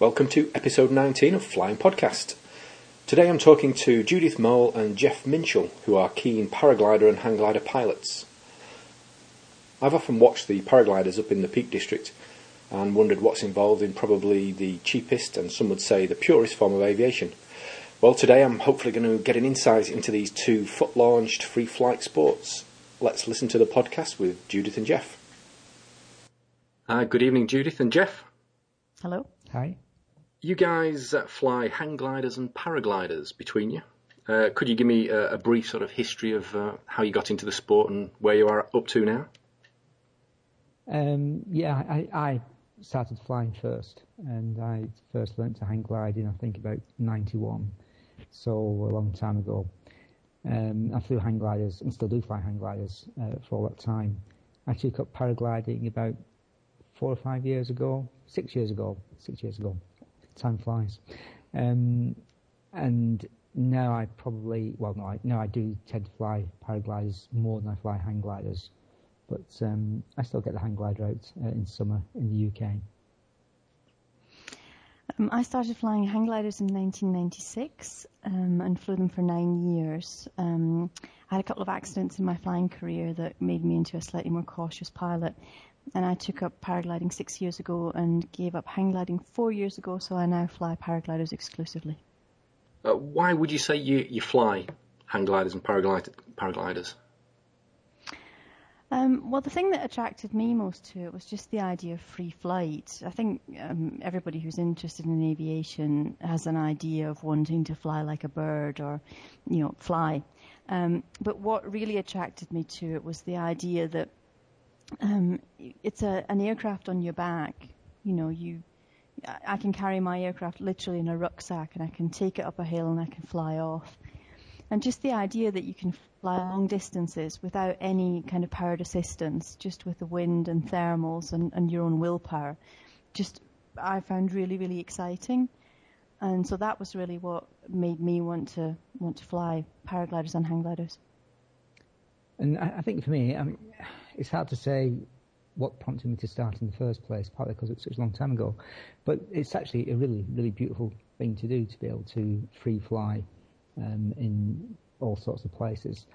Welcome to episode 19 of Flying Podcast. Today I'm talking to Judith Mole and Jeff Minchell, who are keen paraglider and hang glider pilots. I've often watched the paragliders up in the Peak District and wondered what's involved in probably the cheapest and some would say the purest form of aviation. Well, today I'm hopefully going to get an insight into these two foot launched free flight sports. Let's listen to the podcast with Judith and Jeff. Uh, good evening, Judith and Jeff. Hello. Hi. You guys fly hang gliders and paragliders between you. Uh, could you give me a, a, brief sort of history of uh, how you got into the sport and where you are up to now? Um, yeah, I, I, started flying first, and I first learned to hang gliding, I think, about 91, so a long time ago. Um, I flew hang gliders and still do fly hang gliders uh, for all that time. I took up paragliding about four or five years ago, six years ago, six years ago time flies. Um, and now I probably, well, no, I, no, I do tend to fly paragliders more than I fly hang gliders, but um, I still get the hang glider out uh, in summer in the UK. Um, I started flying hang gliders in 1996 um, and flew them for nine years. Um, I had a couple of accidents in my flying career that made me into a slightly more cautious pilot and I took up paragliding six years ago and gave up hang gliding four years ago, so I now fly paragliders exclusively. Uh, why would you say you, you fly hang gliders and paraglid- paragliders? Um, well, the thing that attracted me most to it was just the idea of free flight. I think um, everybody who's interested in aviation has an idea of wanting to fly like a bird or, you know, fly. Um, but what really attracted me to it was the idea that um, it's a, an aircraft on your back. You know, you, I can carry my aircraft literally in a rucksack and I can take it up a hill and I can fly off. And just the idea that you can fly long distances without any kind of powered assistance, just with the wind and thermals and, and your own willpower, just I found really, really exciting. And so that was really what made me want to want to fly paragliders and hang gliders. And I, I think for me, I mean, it's hard to say what prompted me to start in the first place, partly because it's such a long time ago. But it's actually a really, really beautiful thing to do to be able to free fly um, in all sorts of places.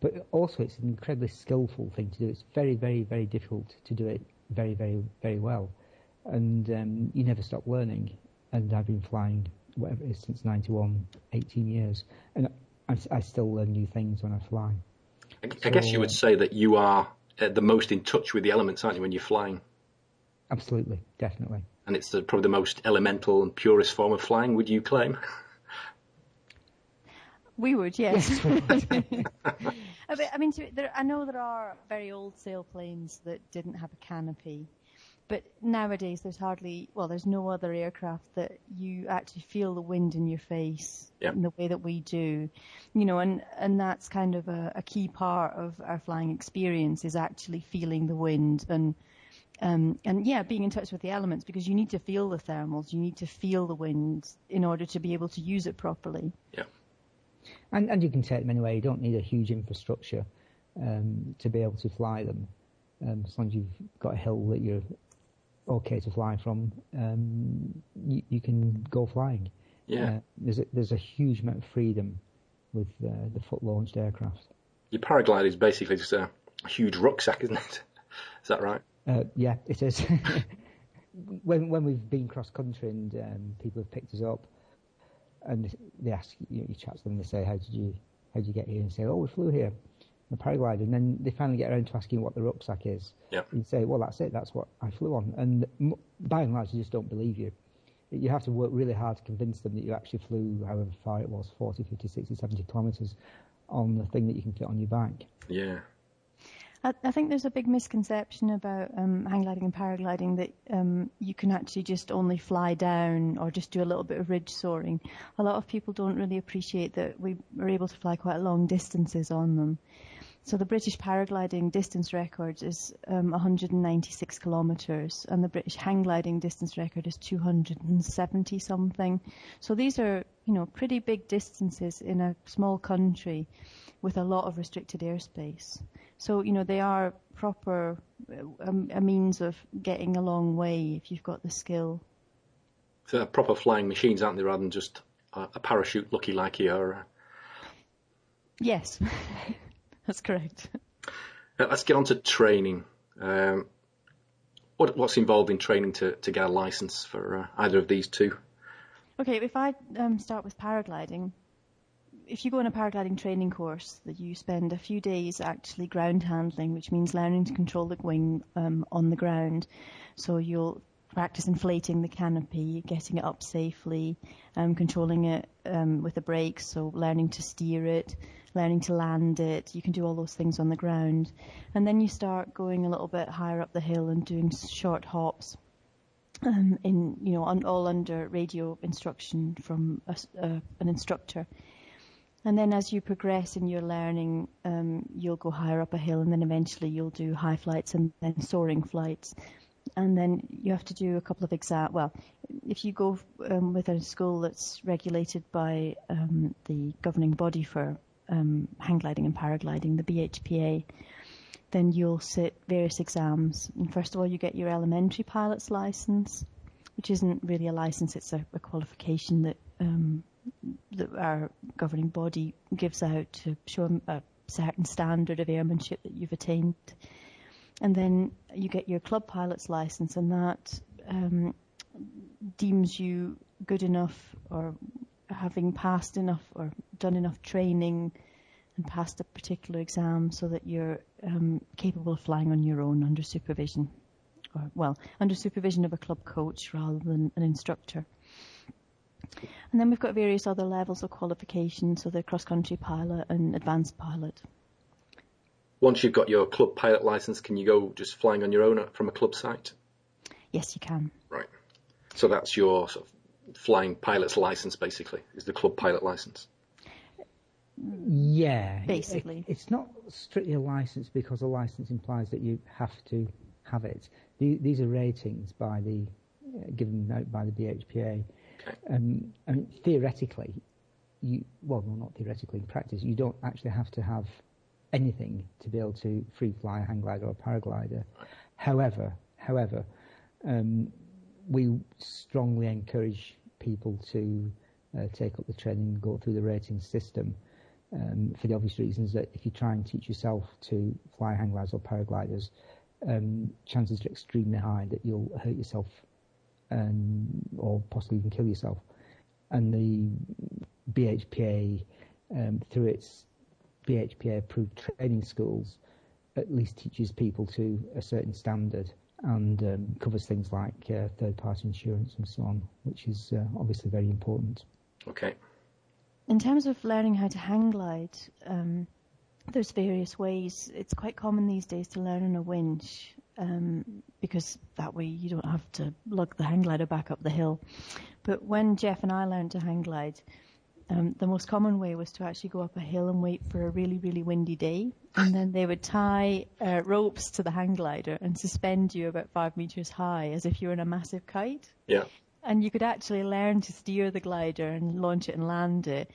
But also, it's an incredibly skillful thing to do. It's very, very, very difficult to do it very, very, very well. And um, you never stop learning. And I've been flying, whatever it is, since 91, 18 years. And I, I still learn new things when I fly. I, so, I guess you would say that you are uh, the most in touch with the elements, aren't you, when you're flying? Absolutely, definitely. And it's the, probably the most elemental and purest form of flying, would you claim? We would, yes. I mean, there, I know there are very old sailplanes that didn't have a canopy, but nowadays there's hardly, well, there's no other aircraft that you actually feel the wind in your face yep. in the way that we do, you know, and, and that's kind of a, a key part of our flying experience is actually feeling the wind and, um, and yeah, being in touch with the elements because you need to feel the thermals, you need to feel the wind in order to be able to use it properly. Yeah. And, and you can take them anywhere. You don't need a huge infrastructure um, to be able to fly them. Um, as long as you've got a hill that you're okay to fly from, um, you, you, can go flying. Yeah. Uh, there's a, there's a huge amount of freedom with uh, the foot launched aircraft. Your paraglide is basically just a, a huge rucksack, isn't it? Is that right? Uh, yeah, it is. when when we've been cross country and um, people have picked us up, and they ask you, you chat to them, they say, "How did you how did you get here?" And say, "Oh, we flew here." The paraglider, and then they finally get around to asking what the rucksack is. Yep. You say, well, that's it, that's what I flew on. And by and large, they just don't believe you. You have to work really hard to convince them that you actually flew however far it was 40, 50, 60, 70 kilometres on the thing that you can fit on your back. Yeah. I, think there's a big misconception about um, hang gliding and paragliding that um, you can actually just only fly down or just do a little bit of ridge soaring. A lot of people don't really appreciate that we are able to fly quite long distances on them. So the British paragliding distance record is um, 196 kilometres, and the British hang gliding distance record is 270 something. So these are, you know, pretty big distances in a small country with a lot of restricted airspace. So you know they are proper uh, a, a means of getting a long way if you've got the skill. So they're proper flying machines, aren't they, rather than just a, a parachute lucky like you are? Yes, that's correct. Uh, let's get on to training. Um, what, what's involved in training to, to get a license for uh, either of these two? Okay, if I um, start with paragliding, if you go on a paragliding training course, that you spend a few days actually ground handling, which means learning to control the wing um, on the ground. So you'll practice inflating the canopy, getting it up safely, um, controlling it um, with the brakes, so learning to steer it, learning to land it. You can do all those things on the ground. And then you start going a little bit higher up the hill and doing short hops. Um, in you know, on, all under radio instruction from a, uh, an instructor. And then as you progress in your learning, um, you'll go higher up a hill, and then eventually you'll do high flights and then soaring flights and then you have to do a couple of exam. Well, if you go um, with a school that's regulated by um, the governing body for um, hang gliding and paragliding, the BHPA, then you'll sit various exams. And first of all, you get your elementary pilot's license, which isn't really a license; it's a, a qualification that um, that our governing body gives out to show a certain standard of airmanship that you've attained and then you get your club pilot's license, and that um, deems you good enough or having passed enough or done enough training and passed a particular exam so that you're um, capable of flying on your own under supervision, or well, under supervision of a club coach rather than an instructor. And then we've got various other levels of qualification, so the cross-country pilot and advanced pilot once you've got your club pilot license, can you go just flying on your own from a club site? Yes, you can. Right. So that's your sort of flying pilot's license, basically, is the club pilot license. Yeah, basically, it, it's not strictly a license because a license implies that you have to have it. The, these are ratings by the uh, given out by the BHPA. Okay. Um, I mean, theoretically, you well, no, not theoretically. In practice, you don't actually have to have anything to be able to free fly a hang glider or a paraglider. However, however, um, we strongly encourage people to uh, take up the training go through the rating system. Um, for the obvious reasons that if you try and teach yourself to fly hang gliders or paragliders, um, chances are extremely high that you'll hurt yourself and, or possibly even kill yourself. And the BHPA, um, through its BHPA approved training schools at least teaches people to a certain standard and um, covers things like uh, third party insurance and so on, which is uh, obviously very important. Okay. In terms of learning how to hang glide, um, there's various ways. It's quite common these days to learn on a winch um, because that way you don't have to lug the hang glider back up the hill. But when Jeff and I learned to hang glide, um, the most common way was to actually go up a hill and wait for a really, really windy day. And then they would tie uh, ropes to the hang glider and suspend you about five meters high as if you were in a massive kite. Yeah. And you could actually learn to steer the glider and launch it and land it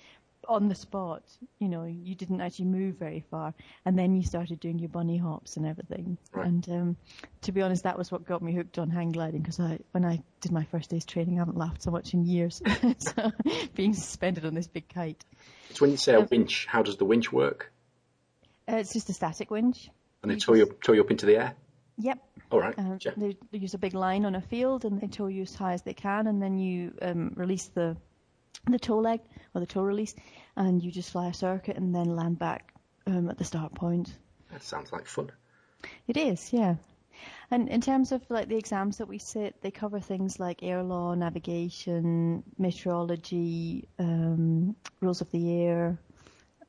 on the spot. You know, you didn't actually move very far, and then you started doing your bunny hops and everything. Right. And um, to be honest, that was what got me hooked on hang gliding because I, when I did my first day's training, I haven't laughed so much in years. so, being suspended on this big kite. So when you say a um, winch, how does the winch work? Uh, it's just a static winch. And they tow you, tow you up into the air? Yep. All right. Um, they, they, use a big line on a field and they tow you as high as they can, and then you um, release the the tow leg or the tow release, and you just fly a circuit and then land back um, at the start point. That sounds like fun. It is, yeah. And in terms of like the exams that we sit, they cover things like air law, navigation, meteorology, um, rules of the air,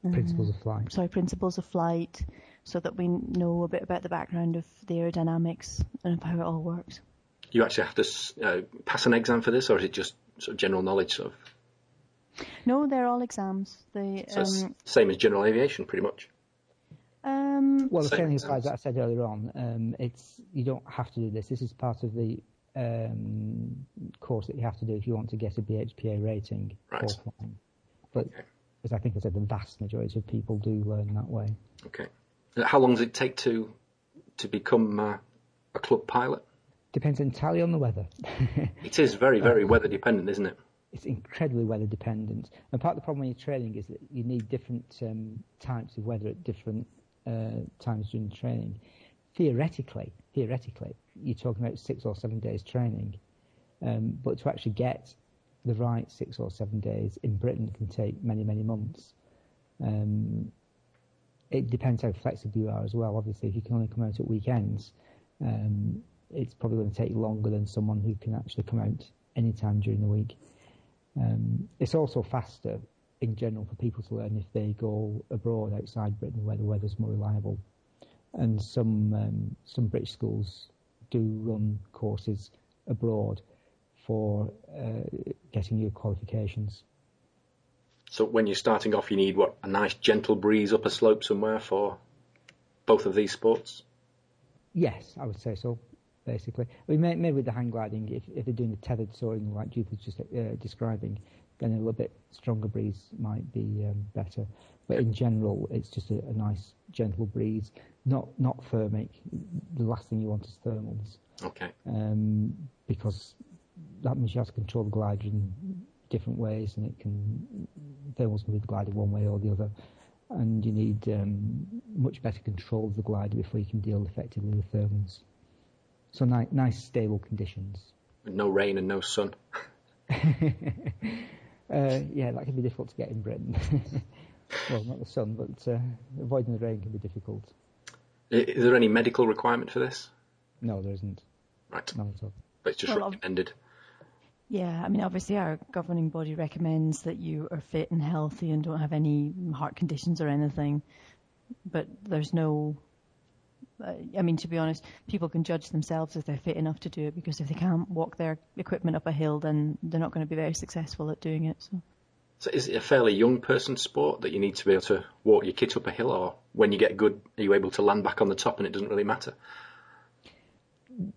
principles of flight. Sorry, principles of flight, so that we know a bit about the background of the aerodynamics and how it all works. You actually have to uh, pass an exam for this, or is it just sort of general knowledge? Sort of no, they're all exams. They so um, same as general aviation, pretty much. Um, well, the training exams that I said earlier on, um, it's you don't have to do this. This is part of the um, course that you have to do if you want to get a BHPA rating right. But okay. as I think I said, the vast majority of people do learn that way. Okay. How long does it take to to become uh, a club pilot? Depends entirely on the weather. it is very, very weather dependent, isn't it? It's incredibly weather dependent. And part of the problem when you're training is that you need different um, types of weather at different uh, times during training. Theoretically, theoretically, you're talking about six or seven days training, um, but to actually get the right six or seven days in Britain can take many, many months. Um, it depends how flexible you are as well. Obviously, if you can only come out at weekends, um, it's probably going to take longer than someone who can actually come out any time during the week. Um, it's also faster in general for people to learn if they go abroad outside Britain where the weather's more reliable. And some um, some British schools do run courses abroad for uh, getting your qualifications. So when you're starting off, you need what a nice gentle breeze up a slope somewhere for both of these sports. Yes, I would say so. Basically, I mean, maybe with the hang gliding, if, if they're doing the tethered soaring like Judith was just uh, describing, then a little bit stronger breeze might be um, better. But in general, it's just a, a, nice gentle breeze, not not thermic. The last thing you want is thermals. Okay. Um, because that means you have to control the glider in different ways, and it can thermals can be glided one way or the other, and you need um, much better control of the glider before you can deal effectively with thermals. So ni- nice stable conditions. No rain and no sun. uh, yeah, that can be difficult to get in Britain. well, not the sun, but uh, avoiding the rain can be difficult. Is there any medical requirement for this? No, there isn't. Right. None at all. But it's just well, recommended. Yeah, I mean, obviously, our governing body recommends that you are fit and healthy and don't have any heart conditions or anything. But there's no. Uh, I mean, to be honest, people can judge themselves if they're fit enough to do it because if they can't walk their equipment up a hill, then they're not going to be very successful at doing it. So. So is it a fairly young person sport that you need to be able to walk your kit up a hill, or when you get good, are you able to land back on the top and it doesn't really matter?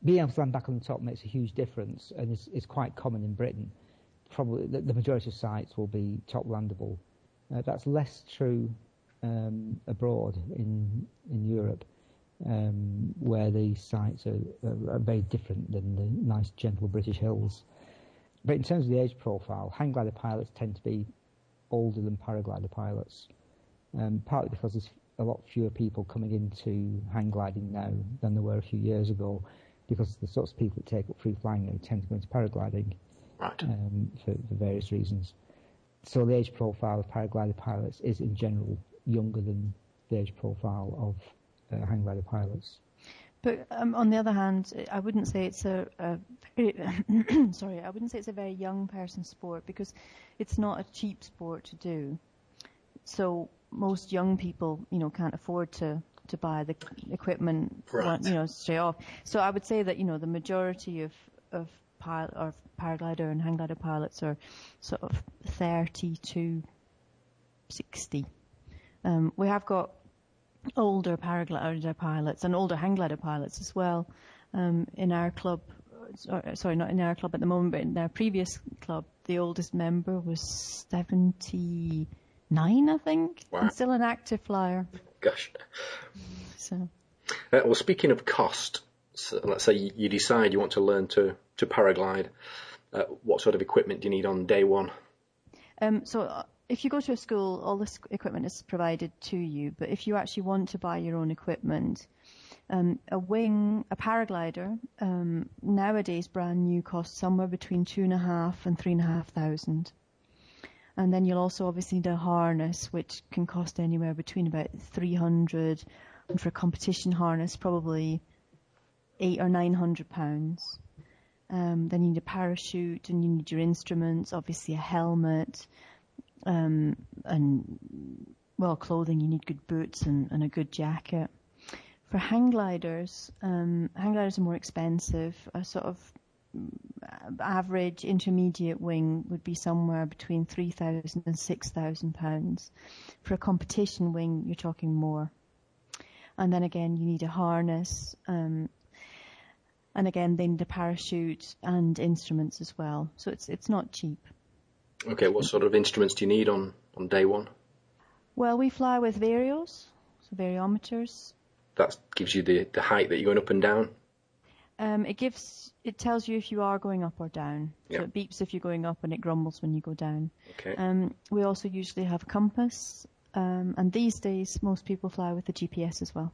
being able to land back on the top makes a huge difference, and it's, is quite common in Britain. Probably the, the, majority of sites will be top landable. Uh, that's less true um, abroad in in Europe, um, where the sites are, are, are, very different than the nice gentle British hills. But in terms of the age profile, hang glider pilots tend to be older than paraglider pilots, um, partly because there's a lot fewer people coming into hang gliding now than there were a few years ago because the sorts of people that take up free flying now tend to go into paragliding right. um, for, for, various reasons. So the age profile of paraglider pilots is in general younger than the age profile of uh, hang glider pilots. But um, on the other hand, I wouldn't say it's a, a very, sorry, I wouldn't say it's a very young person sport because it's not a cheap sport to do. So most young people, you know, can't afford to to buy the equipment, right. you know, straight off. So I would say that you know the majority of of pilot or paraglider and hang glider pilots are sort of 30 to 60. Um, we have got older paraglider pilots and older hang glider pilots as well um, in our club. Sorry, not in our club at the moment, but in our previous club, the oldest member was 79, I think, wow. and still an active flyer. Gosh. So. Uh, well, speaking of cost, so let's say you decide you want to learn to to paraglide. Uh, what sort of equipment do you need on day one? Um, so uh, if you go to a school, all this equipment is provided to you. But if you actually want to buy your own equipment, um, a wing, a paraglider, um, nowadays brand new costs somewhere between two and a half and three and a half thousand. And then you'll also obviously need a harness, which can cost anywhere between about 300 and for a competition harness, probably eight or 900 pounds. Um, then you need a parachute and you need your instruments, obviously a helmet, um, and well, clothing. You need good boots and, and a good jacket. For hang gliders, um, hang gliders are more expensive. A sort of average intermediate wing would be somewhere between 3,000 and 6,000 pounds. For a competition wing, you're talking more. And then again, you need a harness, um, and again, they need a parachute and instruments as well. So it's it's not cheap. Okay, what sort of instruments do you need on, on day one? Well, we fly with varios, so variometers. That gives you the, the height that you're going up and down? Um, it gives, it tells you if you are going up or down. Yeah. So it beeps if you're going up and it grumbles when you go down. Okay. Um, we also usually have a compass, um, and these days most people fly with the GPS as well.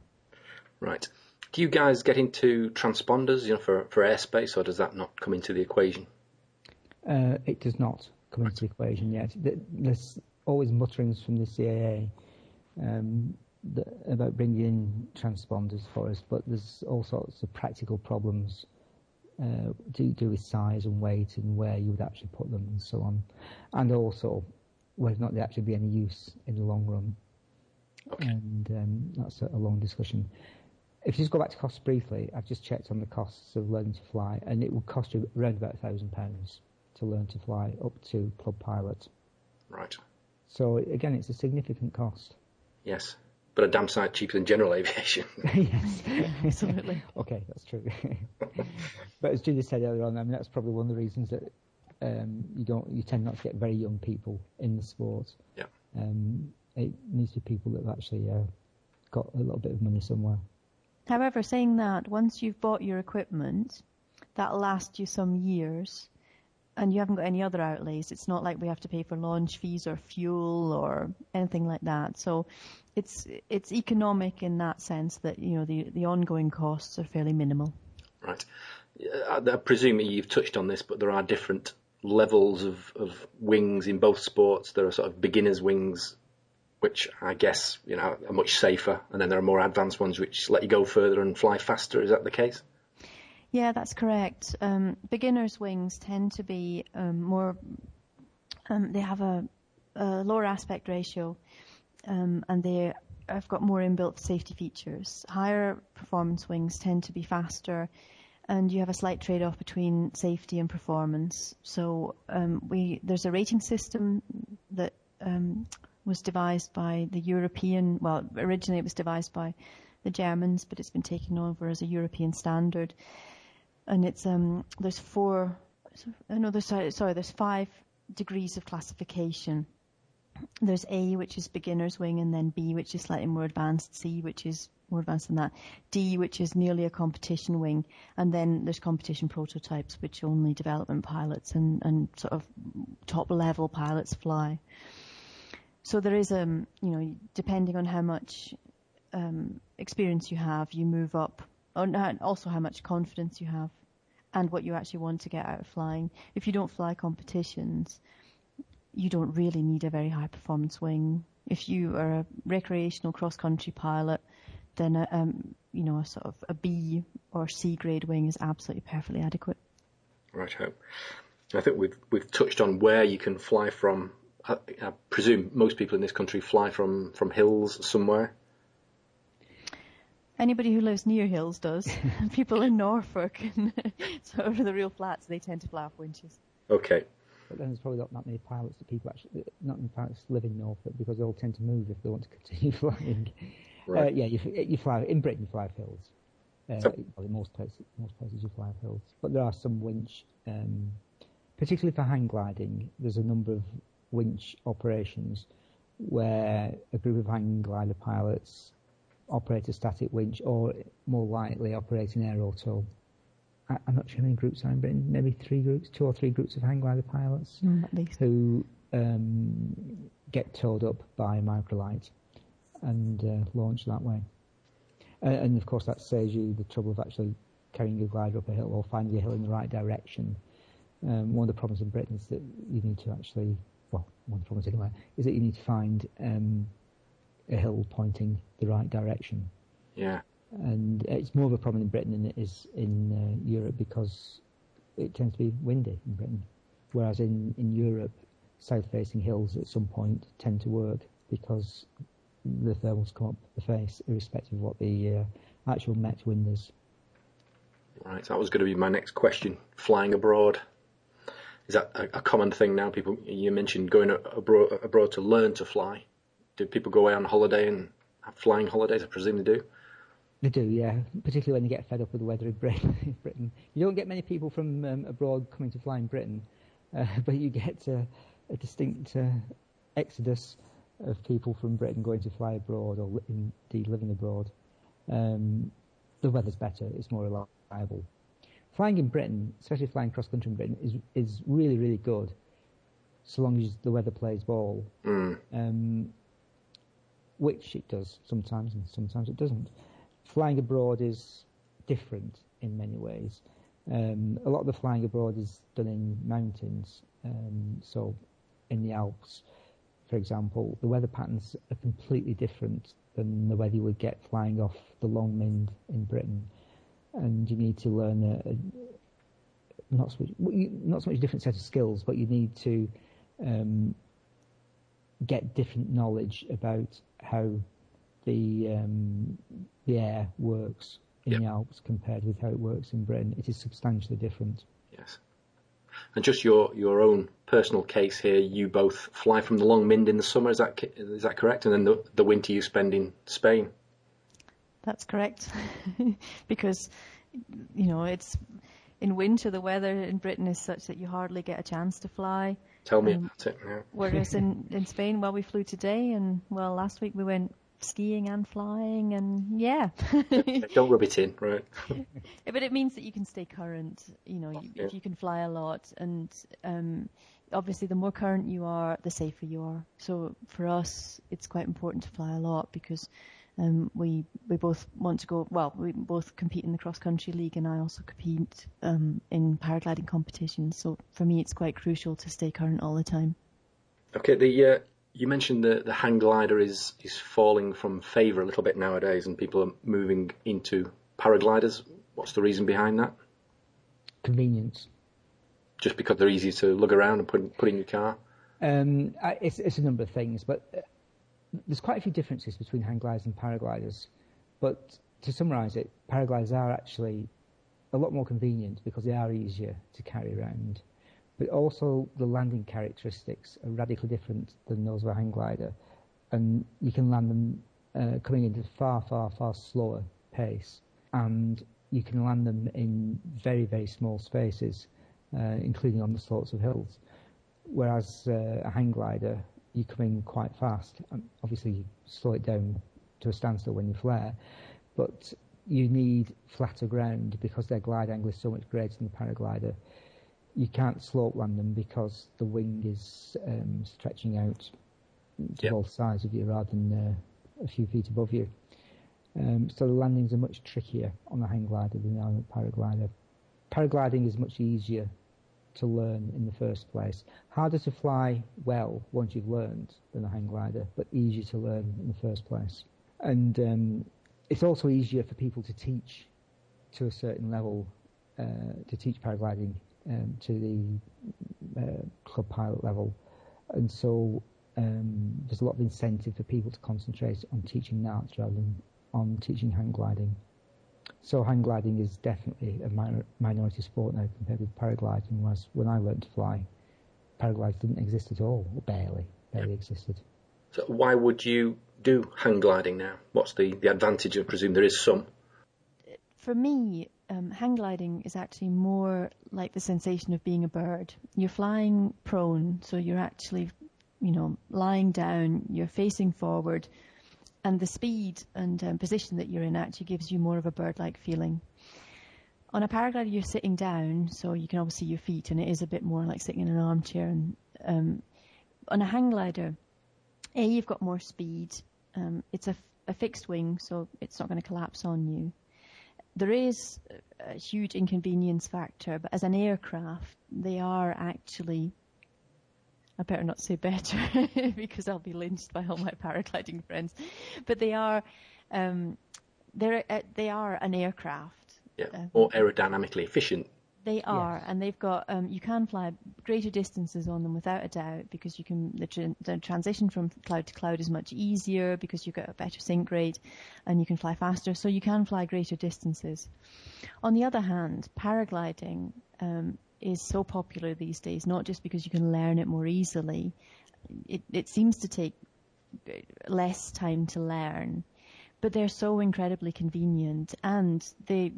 Right. Do you guys get into transponders, you know, for, for airspace, or does that not come into the equation? Uh, it does not come into the equation yet. There's always mutterings from the CAA um, that, about bringing in transponders for us, but there's all sorts of practical problems uh, to do with size and weight and where you would actually put them and so on, and also whether or not they actually be any use in the long run. Okay. And um, that's a, a long discussion. If you just go back to costs briefly, I've just checked on the costs of learning to fly, and it would cost you around about a thousand pounds to learn to fly up to club pilot. Right. So again, it's a significant cost. Yes. But a damn sight cheaper than general aviation. yes. Absolutely. okay, that's true. but as Judy said earlier on, I mean that's probably one of the reasons that um, you don't you tend not to get very young people in the sport. Yeah. Um, it needs to be people that have actually uh, got a little bit of money somewhere. However, saying that, once you've bought your equipment, that'll last you some years, and you haven't got any other outlays. It's not like we have to pay for launch fees or fuel or anything like that. So it's it's economic in that sense that you know the the ongoing costs are fairly minimal. Right. Uh, I presume you've touched on this, but there are different levels of, of wings in both sports. There are sort of beginners wings, which I guess you know are much safer, and then there are more advanced ones which let you go further and fly faster. Is that the case? Yeah, that's correct. Um, beginners' wings tend to be um, more. Um, they have a, a lower aspect ratio, um, and they have got more inbuilt safety features. Higher performance wings tend to be faster, and you have a slight trade-off between safety and performance. So um, we there's a rating system that um, was devised by the European. Well, originally it was devised by the Germans, but it's been taken over as a European standard and it's um there's four no there's sorry, sorry there's five degrees of classification. There's A which is beginner's wing and then B which is slightly more advanced C which is more advanced than that D which is nearly a competition wing and then there's competition prototypes which only development pilots and, and sort of top level pilots fly. So there is um you know depending on how much um, experience you have you move up and also how much confidence you have and what you actually want to get out of flying. If you don't fly competitions, you don't really need a very high performance wing. If you are a recreational cross country pilot, then a, um, you know a sort of a B or C grade wing is absolutely perfectly adequate. Right. I think we've we've touched on where you can fly from. I, I presume most people in this country fly from from hills somewhere. Anybody who lives near hills does. People in Norfolk and sort of the real flats, they tend to fly off winches. Okay. But then there's probably not that many pilots that people actually, not many pilots live in Norfolk because they all tend to move if they want to continue flying. Right. Uh, yeah, you, you fly in Britain. You fly off hills. Uh, So- well, in most places, most places you fly off hills, but there are some winch, um, particularly for hang gliding. There's a number of winch operations where a group of hang glider pilots operate a static winch, or more likely operate an aero tow. I, I'm not sure how many groups are in Britain. Maybe three groups, two or three groups of hang glider pilots Mm, at least. who um, get towed up by a microlight and uh, launch that way. Uh, and of course, that saves you the trouble of actually carrying your glider up a hill or finding a hill in the right direction. Um, one of the problems in Britain is that you need to actually, well, one of the problems anyway, is that you need to find um, a hill pointing the right direction. Yeah. And it's more of a problem in Britain than it is in uh, Europe because it tends to be windy in Britain. Whereas in, in Europe, south-facing hills at some point tend to work because the thermals come up the face, irrespective of what the uh, actual met wind is. Right. That was going to be my next question. Flying abroad. Is that a, a common thing now? People, you mentioned going abroad, abroad to learn to fly. Do people go away on holiday and have flying holidays? I presume they do. They do, yeah. Particularly when they get fed up with the weather in Britain. Britain. You don't get many people from um, abroad coming to fly in Britain, uh, but you get uh, a distinct uh, exodus of people from Britain going to fly abroad or indeed living abroad. Um, the weather's better; it's more reliable, flying in Britain, especially flying cross country in Britain, is is really really good, so long as the weather plays ball. Mm. Um, which it does sometimes, and sometimes it doesn't. Flying abroad is different in many ways. Um, a lot of the flying abroad is done in mountains, um, so in the Alps, for example, the weather patterns are completely different than the weather you would get flying off the Long Mynd in Britain, and you need to learn a, a not so much, not so much different set of skills, but you need to um, get different knowledge about how the um, the air works in yep. the Alps compared with how it works in Britain. It is substantially different. Yes. And just your, your own personal case here, you both fly from the Long Mynd in the summer, is that is that correct? And then the, the winter you spend in Spain. That's correct, because you know it's in winter the weather in Britain is such that you hardly get a chance to fly. Tell me um, about it. Yeah. Whereas in in Spain, well, we flew today, and well, last week we went skiing and flying and yeah. Don't rub it in, right? but it means that you can stay current. You know, you, yeah. if you can fly a lot, and um, obviously the more current you are, the safer you are. So for us, it's quite important to fly a lot because um, we we both want to go. Well, we both compete in the cross country league, and I also compete um, in paragliding competitions. So for me, it's quite crucial to stay current all the time. Okay, the uh, you mentioned the the hang glider is is falling from favour a little bit nowadays, and people are moving into paragliders. What's the reason behind that? Convenience. Just because they're easy to lug around and put put in your car. Um, it's, it's a number of things, but uh, there's quite a few differences between hang gliders and paragliders. But to summarise it, paragliders are actually a lot more convenient because they are easier to carry around but also the landing characteristics are radically different than those of a hang glider, and you can land them uh, coming into far, far, far slower pace, and you can land them in very, very small spaces, uh, including on the slopes of hills. Whereas uh, a hang glider, you come in quite fast, and obviously you slow it down to a standstill when you flare, but you need flatter ground because their glide angle is so much greater than the paraglider you can't slope land them because the wing is um, stretching out to yep. both sides of you rather than uh, a few feet above you. Um, so the landings are much trickier on the hang glider than on the paraglider. Paragliding is much easier to learn in the first place. Harder to fly well once you've learned than a hang glider, but easier to learn in the first place. And um, it's also easier for people to teach to a certain level, uh, to teach paragliding um, to the uh, club pilot level, and so um, there's a lot of incentive for people to concentrate on teaching that rather than on teaching hang gliding. So hang gliding is definitely a minor, minority sport now compared with paragliding. Whereas when I learned to fly, paragliding didn't exist at all, barely, barely existed. So why would you do hang gliding now? What's the, the advantage? I presume there is some. For me, um, hang gliding is actually more like the sensation of being a bird. You're flying prone, so you're actually, you know, lying down, you're facing forward, and the speed and um, position that you're in actually gives you more of a bird-like feeling. On a paraglider, you're sitting down, so you can obviously see your feet, and it is a bit more like sitting in an armchair. And um, on a hang glider, a you've got more speed. Um, it's a, a fixed wing, so it's not going to collapse on you there is a huge inconvenience factor, but as an aircraft, they are actually. I better not say better because I'll be lynched by all my paragliding friends. But they are, um, they're uh, they are an aircraft. Yeah, uh, more aerodynamically efficient they are, yes. and they've got um, you can fly greater distances on them without a doubt because you can the, tra- the, transition from cloud to cloud is much easier because you get a better sink rate, and you can fly faster, so you can fly greater distances. On the other hand, paragliding um, is so popular these days, not just because you can learn it more easily. It, it seems to take less time to learn, but they're so incredibly convenient, and they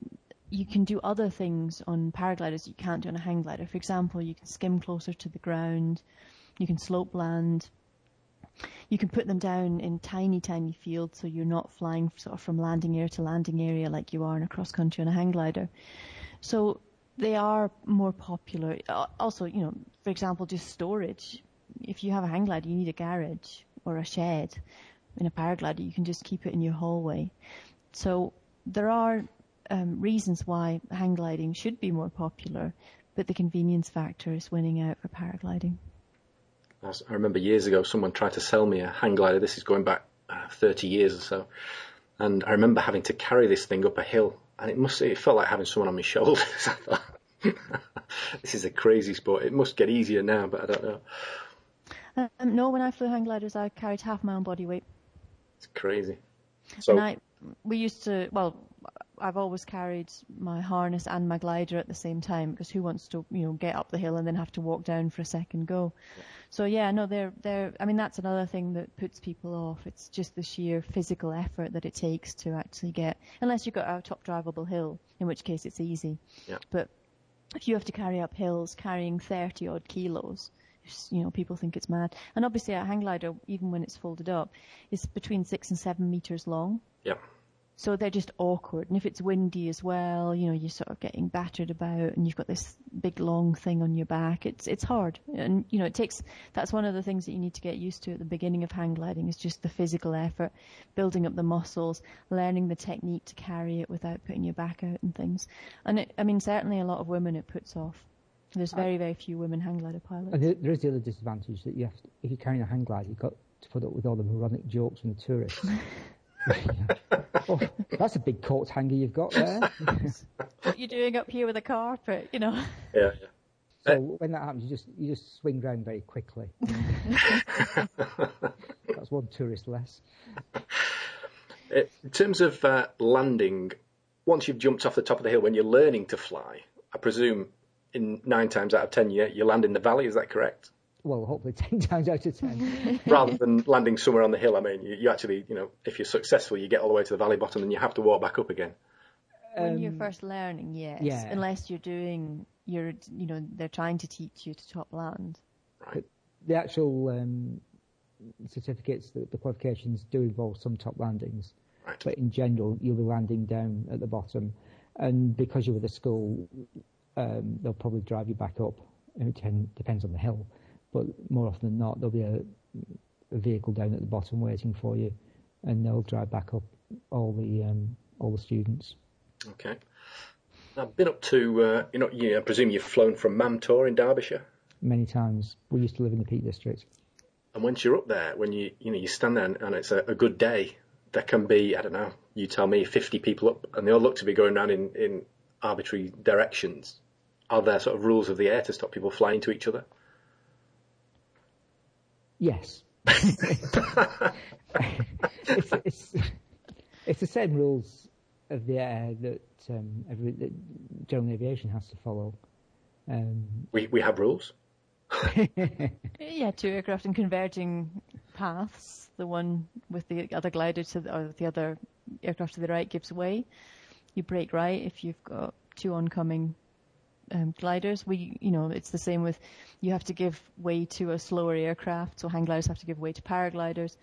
you can do other things on paragliders you can't do on a hang glider. For example, you can skim closer to the ground, you can slope land, you can put them down in tiny, tiny fields so you're not flying sort of from landing area to landing area like you are in a cross country on a hang glider. So They are more popular. Also, you know, for example, just storage. If you have a hang glider, you need a garage or a shed. In a paraglider, you can just keep it in your hallway. So there are um, reasons why hang gliding should be more popular, but the convenience factor is winning out for paragliding. I remember years ago someone tried to sell me a hang glider. This is going back uh, 30 years or so. And I remember having to carry this thing up a hill and it must, it felt like having someone on my shoulders. I thought, this is a crazy sport. It must get easier now, but I don't know. Um, no, when I flew hang gliders, I carried half my own body weight. It's crazy. So, and I, we used to, well, I've always carried my harness and my glider at the same time because who wants to, you know, get up the hill and then have to walk down for a second go? Yeah. So yeah, no, they're they're. I mean, that's another thing that puts people off. It's just the sheer physical effort that it takes to actually get, unless you've got a top drivable hill, in which case it's easy. Yeah. But if you have to carry up hills carrying 30 odd kilos, you know, people think it's mad. And obviously a hang glider, even when it's folded up, is between six and seven meters long. Yeah. So they're just awkward. And if it's windy as well, you know, you're sort of getting battered about and you've got this big long thing on your back. It's, it's hard. And, you know, it takes, that's one of the things that you need to get used to at the beginning of hang gliding is just the physical effort, building up the muscles, learning the technique to carry it without putting your back out and things. And it, I mean, certainly a lot of women it puts off. There's very, very few women hang glider pilots. And there is the other disadvantage that you have to, if you're carrying a hang glider, you've got to put up with all the moronic jokes from the tourists. oh, that's a big coat hanger you've got there. what you're doing up here with a carpet, you know. Yeah, yeah. So when that happens, you just you just swing round very quickly. That's one tourist less. In terms of uh, landing, once you've jumped off the top of the hill, when you're learning to fly, I presume in nine times out of ten you, you land in the valley. Is that correct? Well, hopefully 10 times out of 10. Rather than landing somewhere on the hill, I mean, you, you, actually, you know, if you're successful, you get all the way to the valley bottom and you have to walk back up again. When um, you're first learning, yes. Yeah. Unless you're doing, you're, you know, they're trying to teach you to top land. Right. But the actual um, certificates, the, the, qualifications do involve some top landings. Right. But in general, you'll be landing down at the bottom. And because you're with a school, um, they'll probably drive you back up. It depends on the hill but more often than not, there'll be a, a vehicle down at the bottom waiting for you, and they'll drive back up all the um, all the students. Okay. I've been up to, uh, you know, yeah, I presume you've flown from Mam Tor in Derbyshire. Many times. We used to live in the Peak District. And once you're up there, when you, you know, you stand there and, and it's a, a, good day, there can be, I don't know, you tell me, 50 people up, and they all look to be going around in, in arbitrary directions. Are there sort of rules of the air to stop people flying to each other? Yes. it's, it's, it's, the same rules of the air that, um, every, that general aviation has to follow. Um, we we have rules. yeah, two aircraft in converging paths. The one with the other glider to the, or the other aircraft to the right gives way. You brake right if you've got two oncoming um, gliders. We, you know, it's the same with you have to give way to a slower aircraft, so hang gliders have to give way to paragliders.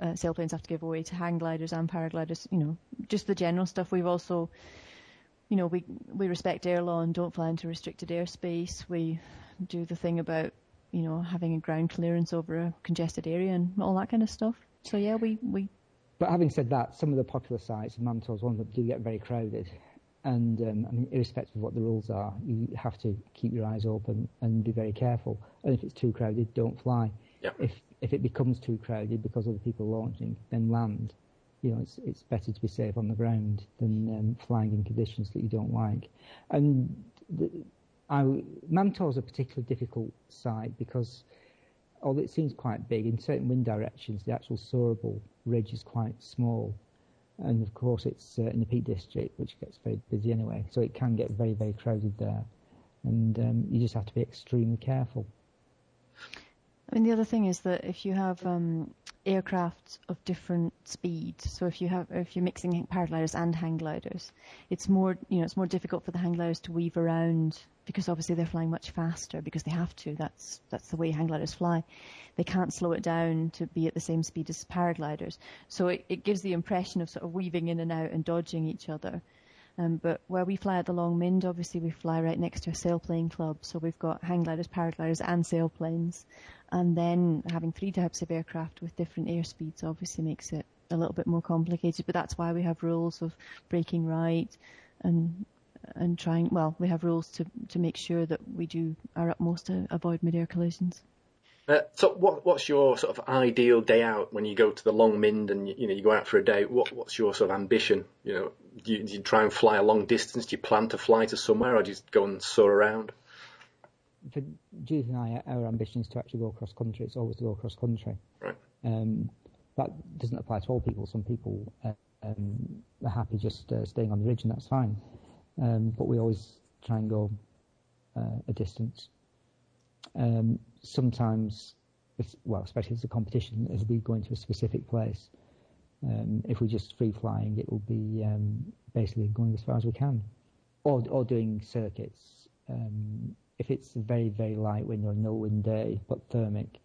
Uh, sailplanes have to give way to hang gliders and paragliders. You know, just the general stuff. We've also, you know, we we respect air law and don't fly into restricted airspace. We do the thing about, you know, having a ground clearance over a congested area and all that kind of stuff. So yeah, we we. But having said that, some of the popular sites, Mam Tor's one that do get very crowded, and um, I mean, irrespective of what the rules are, you have to keep your eyes open and be very careful. And if it's too crowded, don't fly. Yep. If if it becomes too crowded because of the people launching, then land. You know, it's it's better to be safe on the ground than um, flying in conditions that you don't like. And the, I, is a particularly difficult site because although it seems quite big, in certain wind directions, the actual soarable ridge is quite small and of course it's uh, in the Peak District, which gets very busy anyway, so it can get very, very crowded there, and um, you just have to be extremely careful. I mean, the other thing is that if you have um, aircraft of different speeds, so if you have if you're mixing paragliders and hang gliders, it's more you know it's more difficult for the hang gliders to weave around because obviously they're flying much faster because they have to. That's that's the way hang gliders fly. They can't slow it down to be at the same speed as paragliders. So it, it gives the impression of sort of weaving in and out and dodging each other. Um, but where we fly at the Long Mynd, obviously we fly right next to a sailplane club, so we've got hang gliders, paragliders, and sailplanes. And then having three types of aircraft with different airspeeds obviously makes it a little bit more complicated. But that's why we have rules of braking right and and trying. Well, we have rules to to make sure that we do our utmost to avoid mid-air collisions. Uh, so, what, what's your sort of ideal day out when you go to the Long Mynd and you, you, know you go out for a day? What, what's your sort of ambition? You know, do you, do you, try and fly a long distance? Do you plan to fly to somewhere, or do you just go and soar around? For Judith and I, our ambition is to actually go across country. It's always to go across country. Right. Um, that doesn't apply to all people. Some people uh, um, are happy just uh, staying on the ridge, and that's fine. Um, but we always try and go uh, a distance. Um, sometimes, well, especially if it's a competition, as we go into a specific place, um, if we're just free flying, it will be um, basically going as far as we can, or or doing circuits. Um, if it's a very very light wind or no wind day but thermic,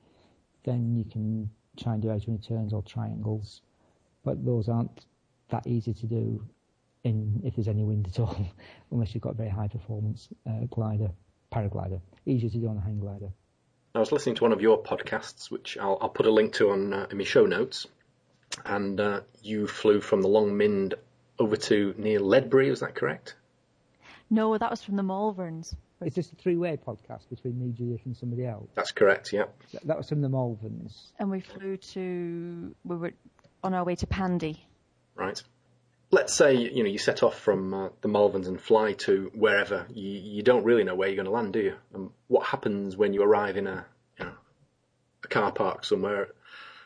then you can try and do edge turns or triangles, but those aren't that easy to do in if there's any wind at all, unless you've got a very high performance uh, glider, paraglider. Easier to do on a hang glider. I was listening to one of your podcasts, which I'll, I'll put a link to on uh, in my show notes, and uh, you flew from the Long Mynd over to near Ledbury. Was that correct? No, that was from the Malverns. Is this a three-way podcast between me, Judith, and somebody else? That's correct. Yeah. That was from the Malverns. And we flew to we were on our way to Pandy. Right. Let's say you know you set off from uh, the Malverns and fly to wherever. You, you don't really know where you're going to land, do you? And what happens when you arrive in a you know, a car park somewhere at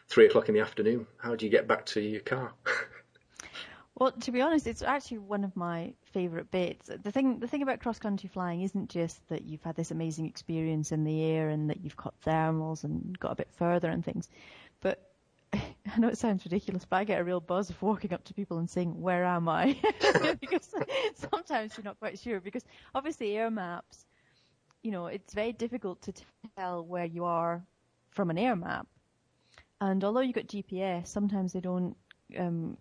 three o'clock in the afternoon? How do you get back to your car? Well, to be honest, it's actually one of my favourite bits. The thing, the thing about cross country flying isn't just that you've had this amazing experience in the air and that you've got thermals and got a bit further and things, but I know it sounds ridiculous, but I get a real buzz of walking up to people and saying, "Where am I?" because sometimes you're not quite sure. Because obviously, air maps, you know, it's very difficult to tell where you are from an air map. And although you've got GPS, sometimes they don't um,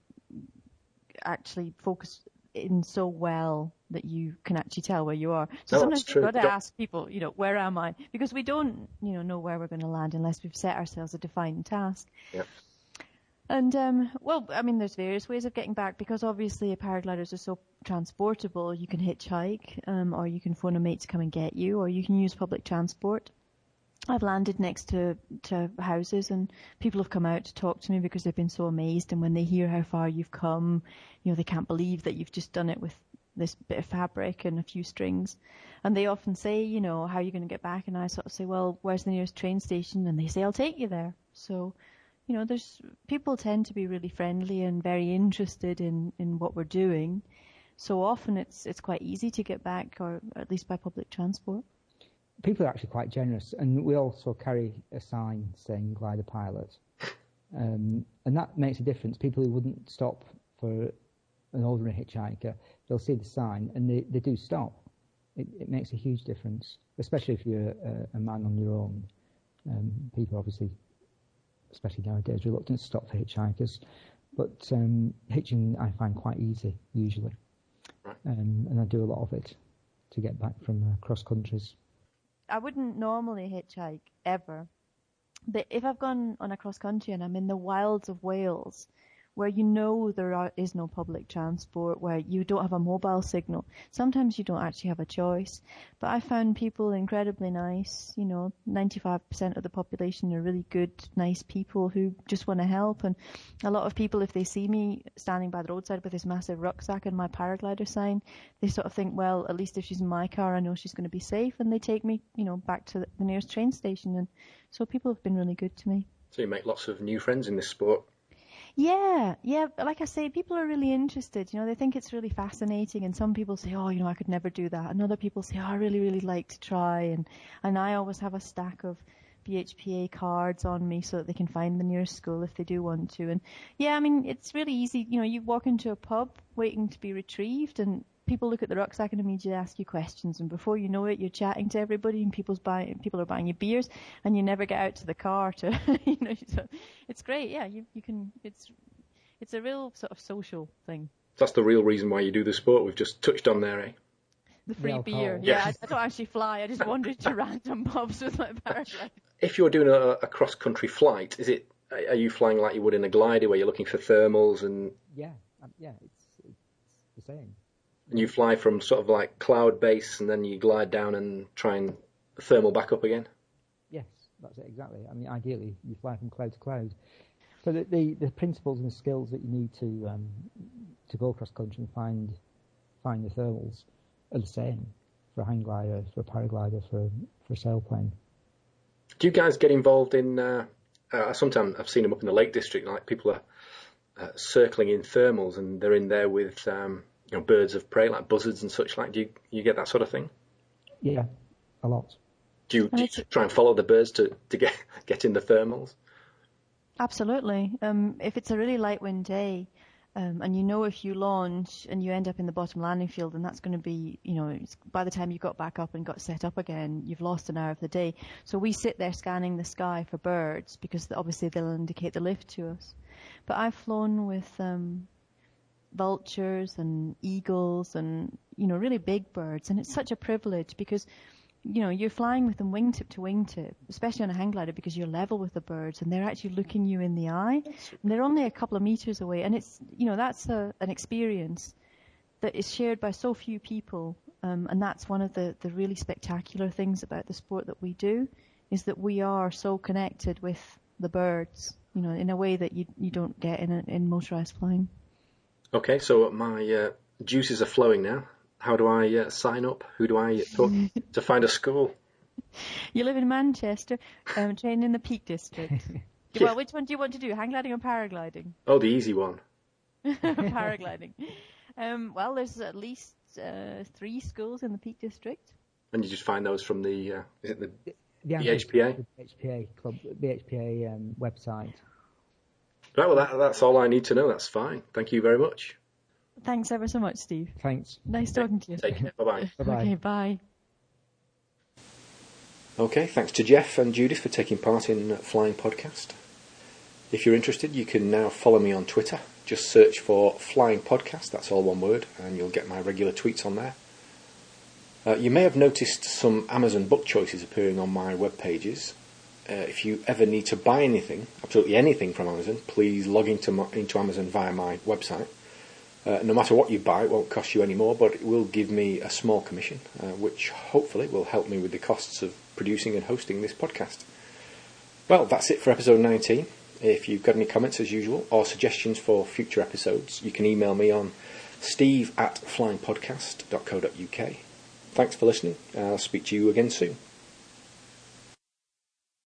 actually focus in so well that you can actually tell where you are. So no, sometimes you've got to ask people, you know, where am I? Because we don't, you know, know where we're going to land unless we've set ourselves a defined task. Yep. And um, well, I mean, there's various ways of getting back because obviously paragliders are so transportable. You can hitchhike, um, or you can phone a mate to come and get you, or you can use public transport. I've landed next to, to houses and people have come out to talk to me because they've been so amazed and when they hear how far you've come, you know, they can't believe that you've just done it with this bit of fabric and a few strings. And they often say, you know, how are you going to get back? And I sort of say, well, where's the nearest train station? And they say, I'll take you there. So, you know, there's, people tend to be really friendly and very interested in, in what we're doing. So often it's, it's quite easy to get back or at least by public transport people are actually quite generous, and we also carry a sign saying glider pilot, um, and that makes a difference. People who wouldn't stop for an ordinary hitchhiker, they'll see the sign and they, they do stop. It, it makes a huge difference, especially if you're a, a man on your own. Um, people obviously, especially nowadays, reluctant to stop for hitchhikers, but um, hitching I find quite easy usually, um, and I do a lot of it to get back from uh, cross countries. I wouldn't normally hitchhike ever, but if I've gone on a cross country and I'm in the wilds of Wales, where you know there are, is no public transport, where you don't have a mobile signal. Sometimes you don't actually have a choice. But I found people incredibly nice. You know, 95% of the population are really good, nice people who just want to help. And a lot of people, if they see me standing by the roadside with this massive rucksack and my paraglider sign, they sort of think, well, at least if she's in my car, I know she's going to be safe. And they take me, you know, back to the nearest train station. And so people have been really good to me. So you make lots of new friends in this sport. Yeah, yeah. Like I say, people are really interested. You know, they think it's really fascinating, and some people say, "Oh, you know, I could never do that," and other people say, "Oh, I really, really like to try." And and I always have a stack of BHPA cards on me so that they can find the nearest school if they do want to. And yeah, I mean, it's really easy. You know, you walk into a pub waiting to be retrieved, and people look at the rucksack and immediately ask you questions, and before you know it, you're chatting to everybody, and people's buying, people are buying you beers, and you never get out to the car to, you know, so it's great. Yeah, you you can. It's it's a real sort of social thing. That's the real reason why you do the sport. We've just touched on there, eh? The free The beer. alcohol. Yeah, Yeah. I, I don't actually fly. I just wander into random pubs with my paraglide. If you're doing a, a cross-country flight, is it? Are you flying like you would in a glider, where you're looking for thermals and Yeah, um, yeah, it's it's the same. And you fly from sort of like cloud base and then you glide down and try and thermal back up again? Yes, that's it exactly. I mean, ideally, you fly from cloud to cloud. So the the, the principles and the skills that you need to um, to go across country and find find the thermals are the same for a hang glider, for a paraglider, for for a sailplane. Do you guys get involved in? Uh, uh, sometimes I've seen them up in the Lake District, like people are uh, circling in thermals and they're in there with um, you know birds of prey like buzzards and such like. Do you you get that sort of thing? Yeah, a lot. Do you, do you try and follow the birds to, to get get in the thermals? Absolutely. Um, if it's a really light wind day, um, and you know if you launch and you end up in the bottom landing field, then that's going to be, you know, it's, by the time you got back up and got set up again, you've lost an hour of the day. So we sit there scanning the sky for birds because obviously they'll indicate the lift to us. But I've flown with um, vultures and eagles and you know really big birds, and it's such a privilege because you know, you're flying with them wingtip to wingtip, especially on a hang glider because you're level with the birds and they're actually looking you in the eye. And they're only a couple of meters away. And it's, you know, that's a, an experience that is shared by so few people. Um, and that's one of the, the really spectacular things about the sport that we do is that we are so connected with the birds, you know, in a way that you, you don't get in, a, in motorized flying. Okay, so my uh, juices are flowing now. How do I uh, sign up? Who do I talk to find a school? You live in Manchester, um, train in the Peak District. Well, which one do you want to do, hang gliding or paragliding? Oh, the easy one. paragliding. Um, well, there's at least uh, three schools in the Peak District. And you just find those from the uh, is it the The BHPA? The BHPA club, BHPA um, website. Right? Well, that, that's all I need to know. That's fine. Thank you very much. Thanks ever so much, Steve. Thanks. Nice talking to you. Take care. Bye bye. Bye-bye. Okay, bye. Okay, thanks to Jeff and Judith for taking part in Flying Podcast. If you're interested, you can now follow me on Twitter. Just search for Flying Podcast, that's all one word, and you'll get my regular tweets on there. Uh, you may have noticed some Amazon book choices appearing on my web pages. Uh, if you ever need to buy anything, absolutely anything from Amazon, please log into, into Amazon via my website. Uh, no matter what you buy, it won't cost you any more, but it will give me a small commission, uh, which hopefully will help me with the costs of producing and hosting this podcast. Well, that's it for episode 19. If you've got any comments, as usual, or suggestions for future episodes, you can email me on steve at flyingpodcast.co.uk. Thanks for listening. I'll speak to you again soon.